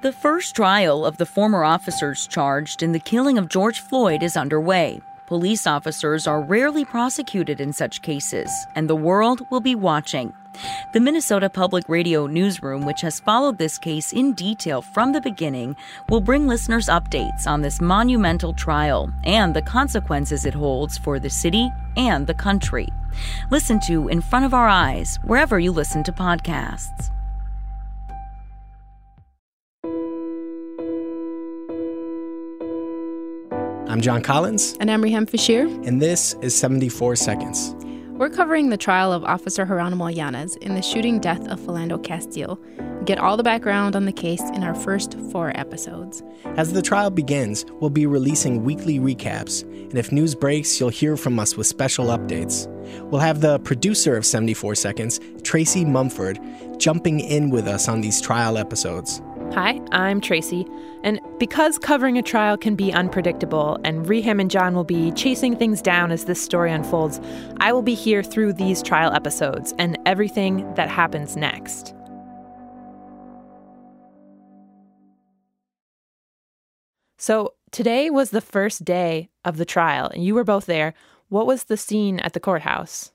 The first trial of the former officers charged in the killing of George Floyd is underway. Police officers are rarely prosecuted in such cases, and the world will be watching. The Minnesota Public Radio newsroom, which has followed this case in detail from the beginning, will bring listeners updates on this monumental trial and the consequences it holds for the city and the country. Listen to In Front of Our Eyes wherever you listen to podcasts. I'm John Collins. And I'm Riham Feshir. And this is 74 Seconds. We're covering the trial of Officer Geronimo Yanez in the shooting death of Philando Castile. Get all the background on the case in our first four episodes. As the trial begins, we'll be releasing weekly recaps, and if news breaks, you'll hear from us with special updates. We'll have the producer of 74 Seconds, Tracy Mumford, jumping in with us on these trial episodes. Hi, I'm Tracy. And because covering a trial can be unpredictable, and Riham and John will be chasing things down as this story unfolds, I will be here through these trial episodes and everything that happens next. So, today was the first day of the trial, and you were both there. What was the scene at the courthouse?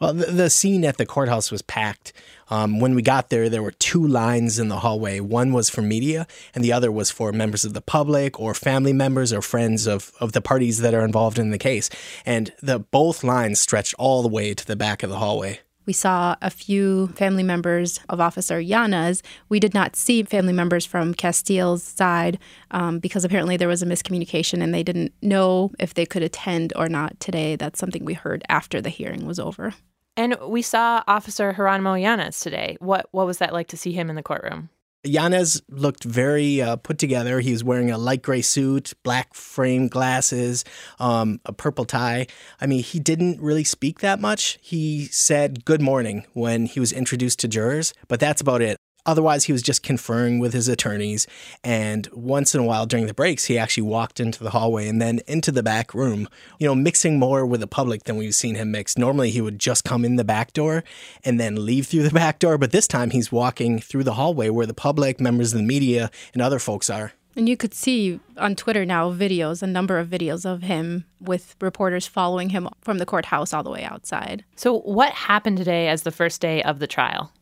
Well, the, the, scene at the courthouse was packed. Um, when we got there, there were two lines in the hallway. One was for media, and the other was for members of the public or family members or friends of, of the parties that are involved in the case. And the both lines stretched all the way to the back of the hallway. We saw a few family members of Officer Yanez. We did not see family members from Castile's side um, because apparently there was a miscommunication and they didn't know if they could attend or not today. That's something we heard after the hearing was over. And we saw Officer Geronimo Yanez today. What what was that like to see him in the courtroom? Yanez looked very uh, put together. He was wearing a light gray suit, black frame glasses, um, a purple tie. I mean, he didn't really speak that much. He said good morning when he was introduced to jurors, but that's about it. Otherwise, he was just conferring with his attorneys. And once in a while during the breaks, he actually walked into the hallway and then into the back room, you know, mixing more with the public than we've seen him mix. Normally, he would just come in the back door and then leave through the back door. But this time, he's walking through the hallway where the public, members of the media, and other folks are. And you could see on Twitter now videos, a number of videos of him with reporters following him from the courthouse all the way outside. So, what happened today as the first day of the trial?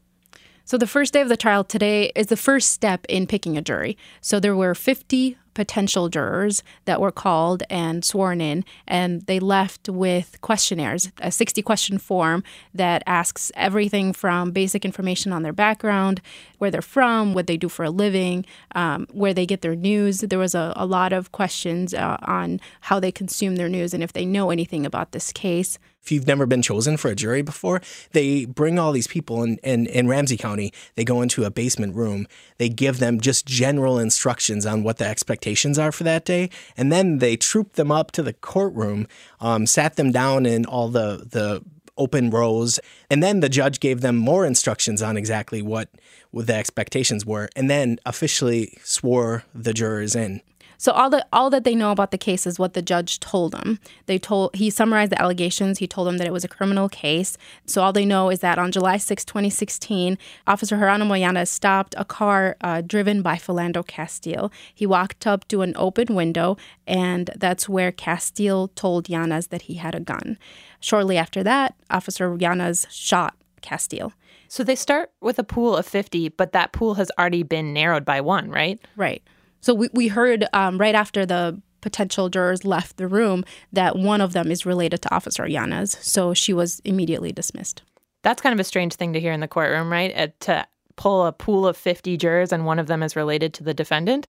So the first day of the trial today is the first step in picking a jury. So there were 50 potential jurors that were called and sworn in, and they left with questionnaires, a 60 question form that asks everything from basic information on their background, where they're from, what they do for a living, um, where they get their news. There was a, a lot of questions uh, on how they consume their news and if they know anything about this case if you've never been chosen for a jury before, they bring all these people in, in, in, Ramsey County. They go into a basement room. They give them just general instructions on what the expectations are for that day. And then they trooped them up to the courtroom, um, sat them down in all the, the open rows. And then the judge gave them more instructions on exactly what, what the expectations were, and then officially swore the jurors in. So all that all that they know about the case is what the judge told them. They told he summarized the allegations. He told them that it was a criminal case. So all they know is that on July 6, 2016, Officer Geronimo Yanez stopped a car uh, driven by Philando Castile. He walked up to an open window, and that's where Castile told Yanez that he had a gun. Shortly after that, Officer Yanez shot Castile. So they start with a pool of 50, but that pool has already been narrowed by one, right? Right. So we, we heard um, right after the potential jurors left the room that one of them is related to Officer Yanez. So she was immediately dismissed. That's kind of a strange thing to hear in the courtroom, right? Uh, to pull a pool of 50 jurors and one of them is related to the defendant.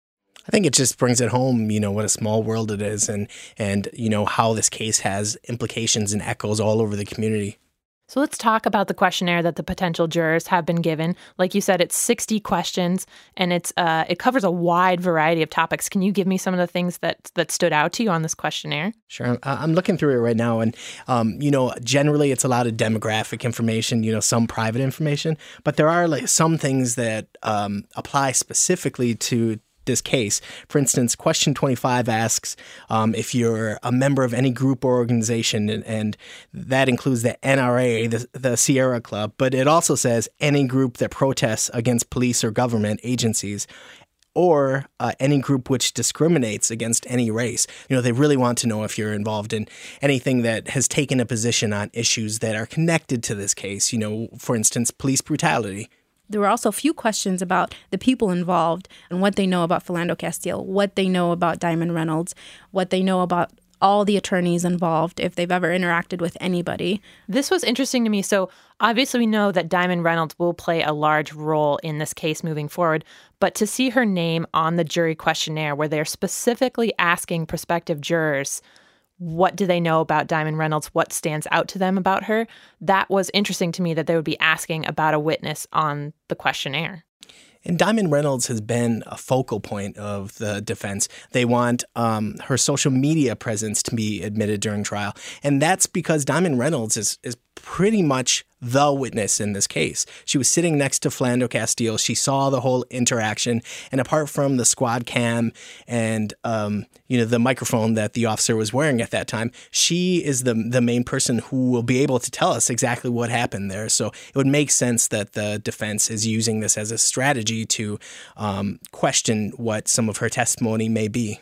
I think it just brings it home, you know, what a small world it is and and you know how this case has implications and echoes all over the community. So let's talk about the questionnaire that the potential jurors have been given. Like you said, it's 60 questions and it's uh, it covers a wide variety of topics. Can you give me some of the things that that stood out to you on this questionnaire? Sure, I'm looking through it right now, and um, you know, generally it's a lot of demographic information, you know, some private information, but there are like some things that um, apply specifically to this case. For instance, question 25 asks um, if you're a member of any group or organization, and, and that includes the NRA, the, the, Sierra Club, but it also says any group that protests against police or government agencies. or uh, any group which discriminates against any race. You know, they really want to know if you're involved in anything that has taken a position on issues that are connected to this case. You know, for instance, police brutality. There were also a few questions about the people involved and what they know about Philando Castile, what they know about Diamond Reynolds, what they know about all the attorneys involved if they've ever interacted with anybody. This was interesting to me. So, obviously, we know that Diamond Reynolds will play a large role in this case moving forward, but to see her name on the jury questionnaire where they're specifically asking prospective jurors, what do they know about Diamond Reynolds? What stands out to them about her? That was interesting to me that they would be asking about a witness on the questionnaire. And Diamond Reynolds has been a focal point of the defense. They want um, her social media presence to be admitted during trial. And that's because Diamond Reynolds is, is pretty much the witness in this case. She was sitting next to Philando Castile. She saw the whole interaction, and apart from the squad cam and um, you know the microphone that the officer was wearing at that time, she is the the main person who will be able to tell us exactly what happened there. So it would make sense that the defense is using this as a strategy to um, question what some of her testimony may be.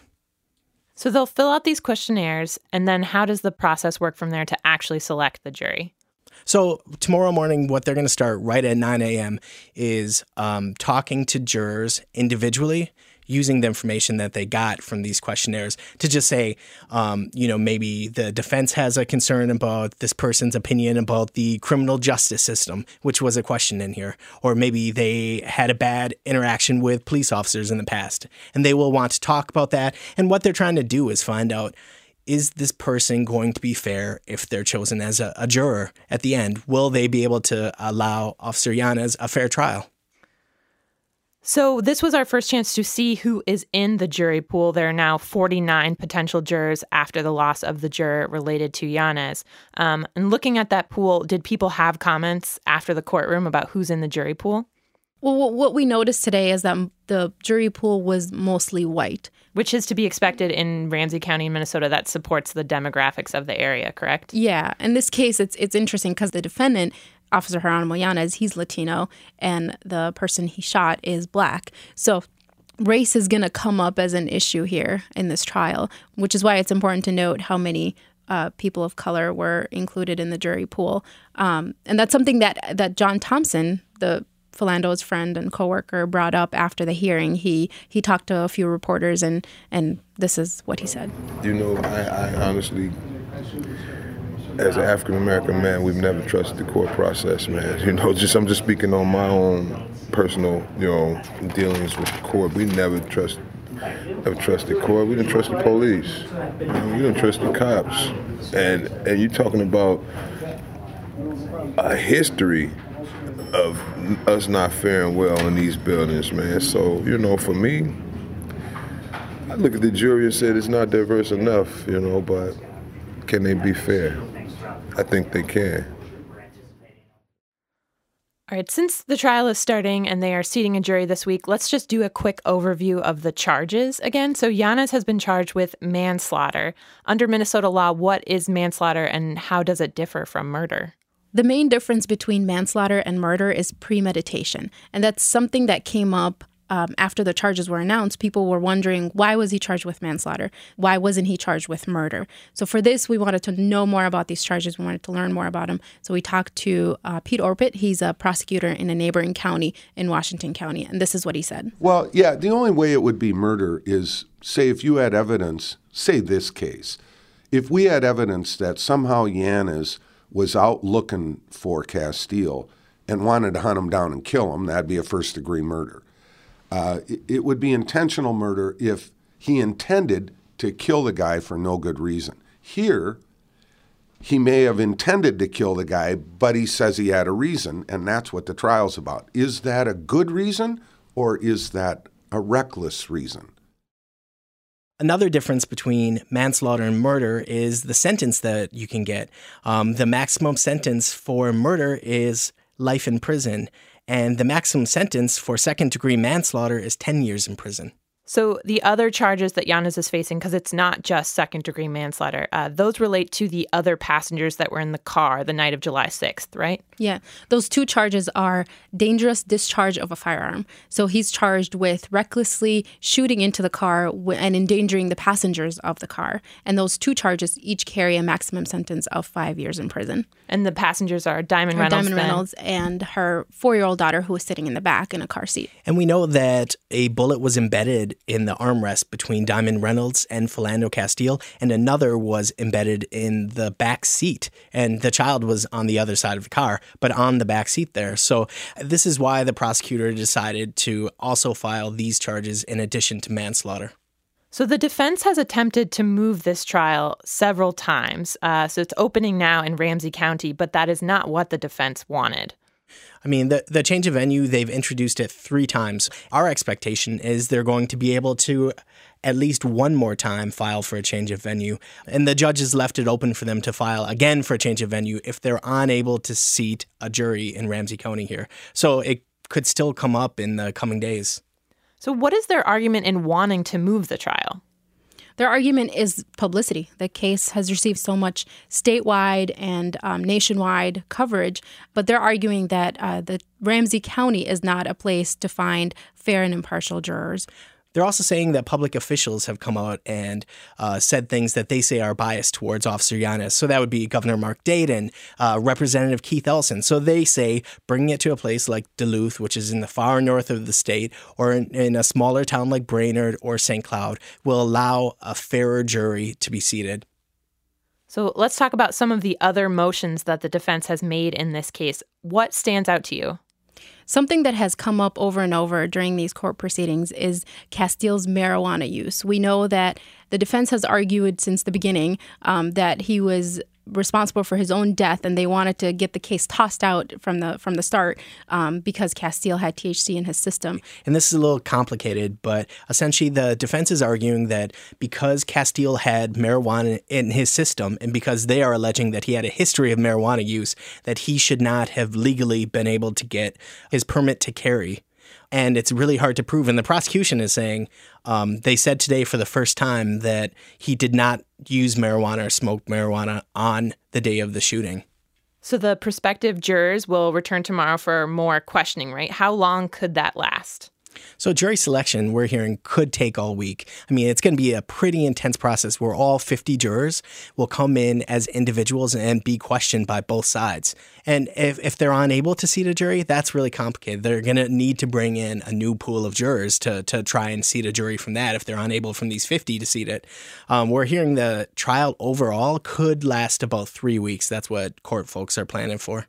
So they'll fill out these questionnaires, and then how does the process work from there to actually select the jury? So tomorrow morning, what they're going to start right at 9 a.m. is um, talking to jurors individually using the information that they got from these questionnaires to just say, um, you know, maybe the defense has a concern about this person's opinion about the criminal justice system, which was a question in here, or maybe they had a bad interaction with police officers in the past, and they will want to talk about that. And what they're trying to do is find out is this person going to be fair if they're chosen as a, a, juror at the end? Will they be able to allow Officer Yanez a fair trial? So, this was our first chance to see who is in the jury pool. There are now 49 potential jurors after the loss of the juror related to Yanez. Um, and looking at that pool, did people have comments after the courtroom about who's in the jury pool? Well, what we noticed today is that the jury pool was mostly white. Which is to be expected in Ramsey County, Minnesota, that supports the demographics of the area, correct? Yeah. In this case, it's it's interesting because the defendant, Officer Geronimo Yanez, he's Latino, and the person he shot is black. So race is going to come up as an issue here in this trial, which is why it's important to note how many uh, people of color were included in the jury pool. Um, and that's something that that John Thompson, the Philando's friend and coworker brought up after the hearing. He he talked to a few reporters and and this is what he said. You know, I, I honestly, as an African American man, we've never trusted the court process, man. You know, just I'm just speaking on my own personal, you know, dealings with the court. We never trust never trust the court. We didn't trust the police. You know, we didn't trust the cops. And and you're talking about a history of us not faring well in these buildings, man. So, you know, for me, I look at the jury and said it's not diverse enough, you know, but can they be fair? I think they can. All right, since the trial is starting and they are seating a jury this week, let's just do a quick overview of the charges again. So, Yanez has been charged with manslaughter. Under Minnesota law, what is manslaughter and how does it differ from murder? The main difference between manslaughter and murder is premeditation. And that's something that came up um, after the charges were announced. People were wondering why was he charged with manslaughter? Why wasn't he charged with murder? So for this, we wanted to know more about these charges. We wanted to learn more about them. So we talked to uh, Pete Orput. He's a prosecutor in a neighboring county in Washington County. And this is what he said. Well, yeah, the only way it would be murder is, say, if you had evidence, say this case, if we had evidence that somehow Yanez was out looking for Castile and wanted to hunt him down and kill him, that'd be a first degree murder. Uh, it, it would be intentional murder if he intended to kill the guy for no good reason. Here, he may have intended to kill the guy, but he says he had a reason, and that's what the trial's about. Is that a good reason or is that a reckless reason? Another difference between manslaughter and murder is the sentence that you can get. Um, the maximum sentence for murder is life in prison, and the maximum sentence for second degree manslaughter is 10 years in prison. So the other charges that Yanez is facing, because it's not just second degree manslaughter, uh, those relate to the other passengers that were in the car the night of July 6th, right? Yeah. Those two charges are dangerous discharge of a firearm. So he's charged with recklessly shooting into the car and endangering the passengers of the car. And those two charges each carry a maximum sentence of five years in prison. And the passengers are Diamond Reynolds. Diamond then. Reynolds and her four year old daughter who was sitting in the back in a car seat. And we know that a bullet was embedded in the armrest between Diamond Reynolds and Philando Castile, and another was embedded in the back seat. And the child was on the other side of the car, but on the back seat there. So this is why the prosecutor decided to also file these charges in addition to manslaughter. So the defense has attempted to move this trial several times. Uh, so it's opening now in Ramsey County, but that is not what the defense wanted. I mean, the, the change of venue, they've introduced it three times. Our expectation is they're going to be able to at least one more time file for a change of venue. And the judges left it open for them to file again for a change of venue if they're unable to seat a jury in Ramsey County here. So it could still come up in the coming days. So, what is their argument in wanting to move the trial? Their argument is publicity. The case has received so much statewide and um, nationwide coverage, but they're arguing that uh, the Ramsey County is not a place to find fair and impartial jurors. They're also saying that public officials have come out and uh, said things that they say are biased towards Officer Yanez. So that would be Governor Mark Dayton, uh, Representative Keith Ellison. So they say bringing it to a place like Duluth, which is in the far north of the state, or in, in a smaller town like Brainerd or St. Cloud, will allow a fairer jury to be seated. So let's talk about some of the other motions that the defense has made in this case. What stands out to you? Something that has come up over and over during these court proceedings is Castile's marijuana use. We know that the defense has argued since the beginning um, that he was responsible for his own death, and they wanted to get the case tossed out from the from the start um, because Castile had THC in his system. And this is a little complicated, but essentially the defense is arguing that because Castile had marijuana in his system, and because they are alleging that he had a history of marijuana use, that he should not have legally been able to get his permit to carry and it's really hard to prove. And the prosecution is saying um, they said today for the first time that he did not use marijuana or smoke marijuana on the day of the shooting. So the prospective jurors will return tomorrow for more questioning, right? How long could that last? So, jury selection, we're hearing, could take all week. I mean, it's going to be a pretty intense process where all 50 jurors will come in as individuals and be questioned by both sides. And if, if they're unable to seat a jury, that's really complicated. They're going to need to bring in a new pool of jurors to, to try and seat a jury from that if they're unable from these 50 to seat it. Um, we're hearing the trial overall could last about three weeks. That's what court folks are planning for.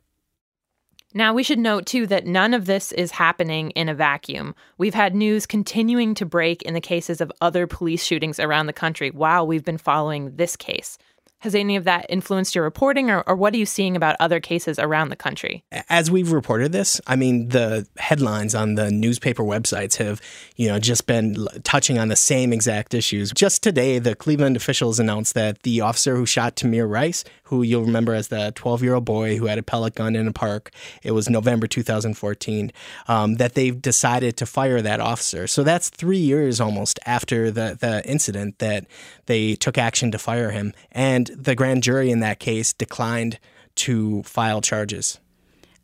Now, we should note too that none of this is happening in a vacuum. We've had news continuing to break in the cases of other police shootings around the country while we've been following this case. Has any of that influenced your reporting, or, or, what are you seeing about other cases around the country? As we've reported this, I mean, the headlines on the newspaper websites have, you know, just been touching on the same exact issues. Just today, the Cleveland officials announced that the officer who shot Tamir Rice, who you'll remember as the 12 year old boy who had a pellet gun in a park, it was November 2014, um, that they've decided to fire that officer. So that's three years almost after the, the incident that they took action to fire him. And the grand jury in that case declined to file charges.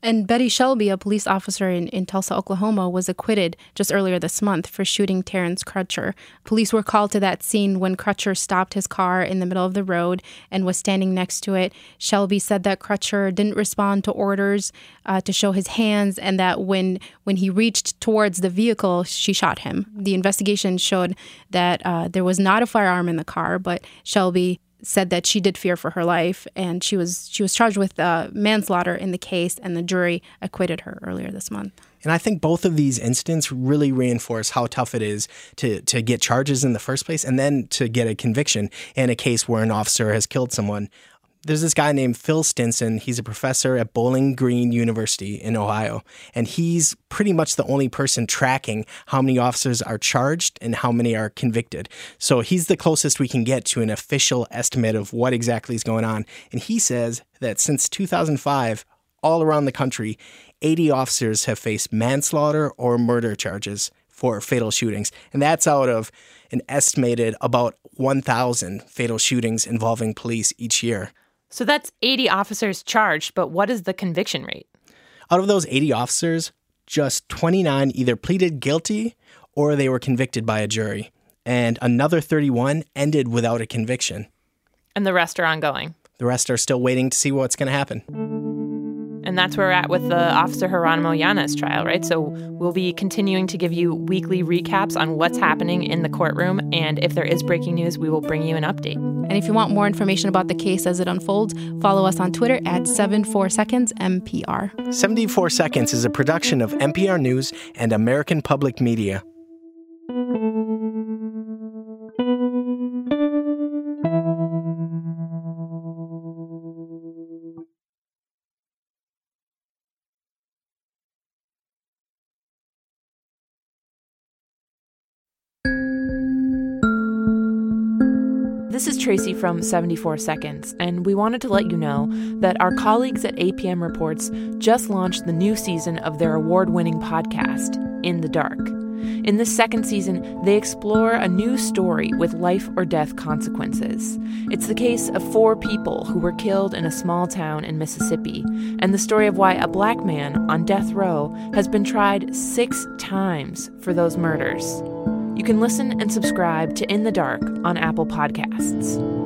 And Betty Shelby, a police officer in, in Tulsa, Oklahoma, was acquitted just earlier this month for shooting Terrence Crutcher. Police were called to that scene when Crutcher stopped his car in the middle of the road and was standing next to it. Shelby said that Crutcher didn't respond to orders uh, to show his hands, and that when when he reached towards the vehicle, she shot him. The investigation showed that uh, there was not a firearm in the car, but Shelby said that she did fear for her life, and she was she was charged with uh, manslaughter in the case, and the jury acquitted her earlier this month. And I think both of these incidents really reinforce how tough it is to to get charges in the first place, and then to get a conviction in a case where an officer has killed someone there's this guy named Phil Stinson. He's a professor at Bowling Green University in Ohio, and he's pretty much the only person tracking how many officers are charged and how many are convicted. So he's the closest we can get to an official estimate of what exactly is going on. And he says that since 2005, all around the country, 80 officers have faced manslaughter or murder charges. for fatal shootings. And that's out of an estimated about 1,000 fatal shootings involving police each year. So that's 80 officers charged, but what is the conviction rate? Out of those 80 officers, just 29 either pleaded guilty or they were convicted by a jury. And another 31 ended without a conviction. And the rest are ongoing. The rest are still waiting to see what's going to happen. And that's where we're at with the Officer Geronimo Yanez trial, right? So we'll be continuing to give you weekly recaps on what's happening in the courtroom. And if there is breaking news, we will bring you an update. And if you want more information about the case as it unfolds, follow us on Twitter at 74seconds MPR. 74 Seconds is a production of MPR News and American Public Media. Tracy from 74 Seconds, and we wanted to let you know that our colleagues at APM Reports just launched the new season of their award winning podcast, In the Dark. In this second season, they explore a new story with life or death consequences. It's the case of four people who were killed in a small town in Mississippi, and the story of why a black man on death row has been tried six times for those murders. You can listen and subscribe to In the Dark on Apple Podcasts.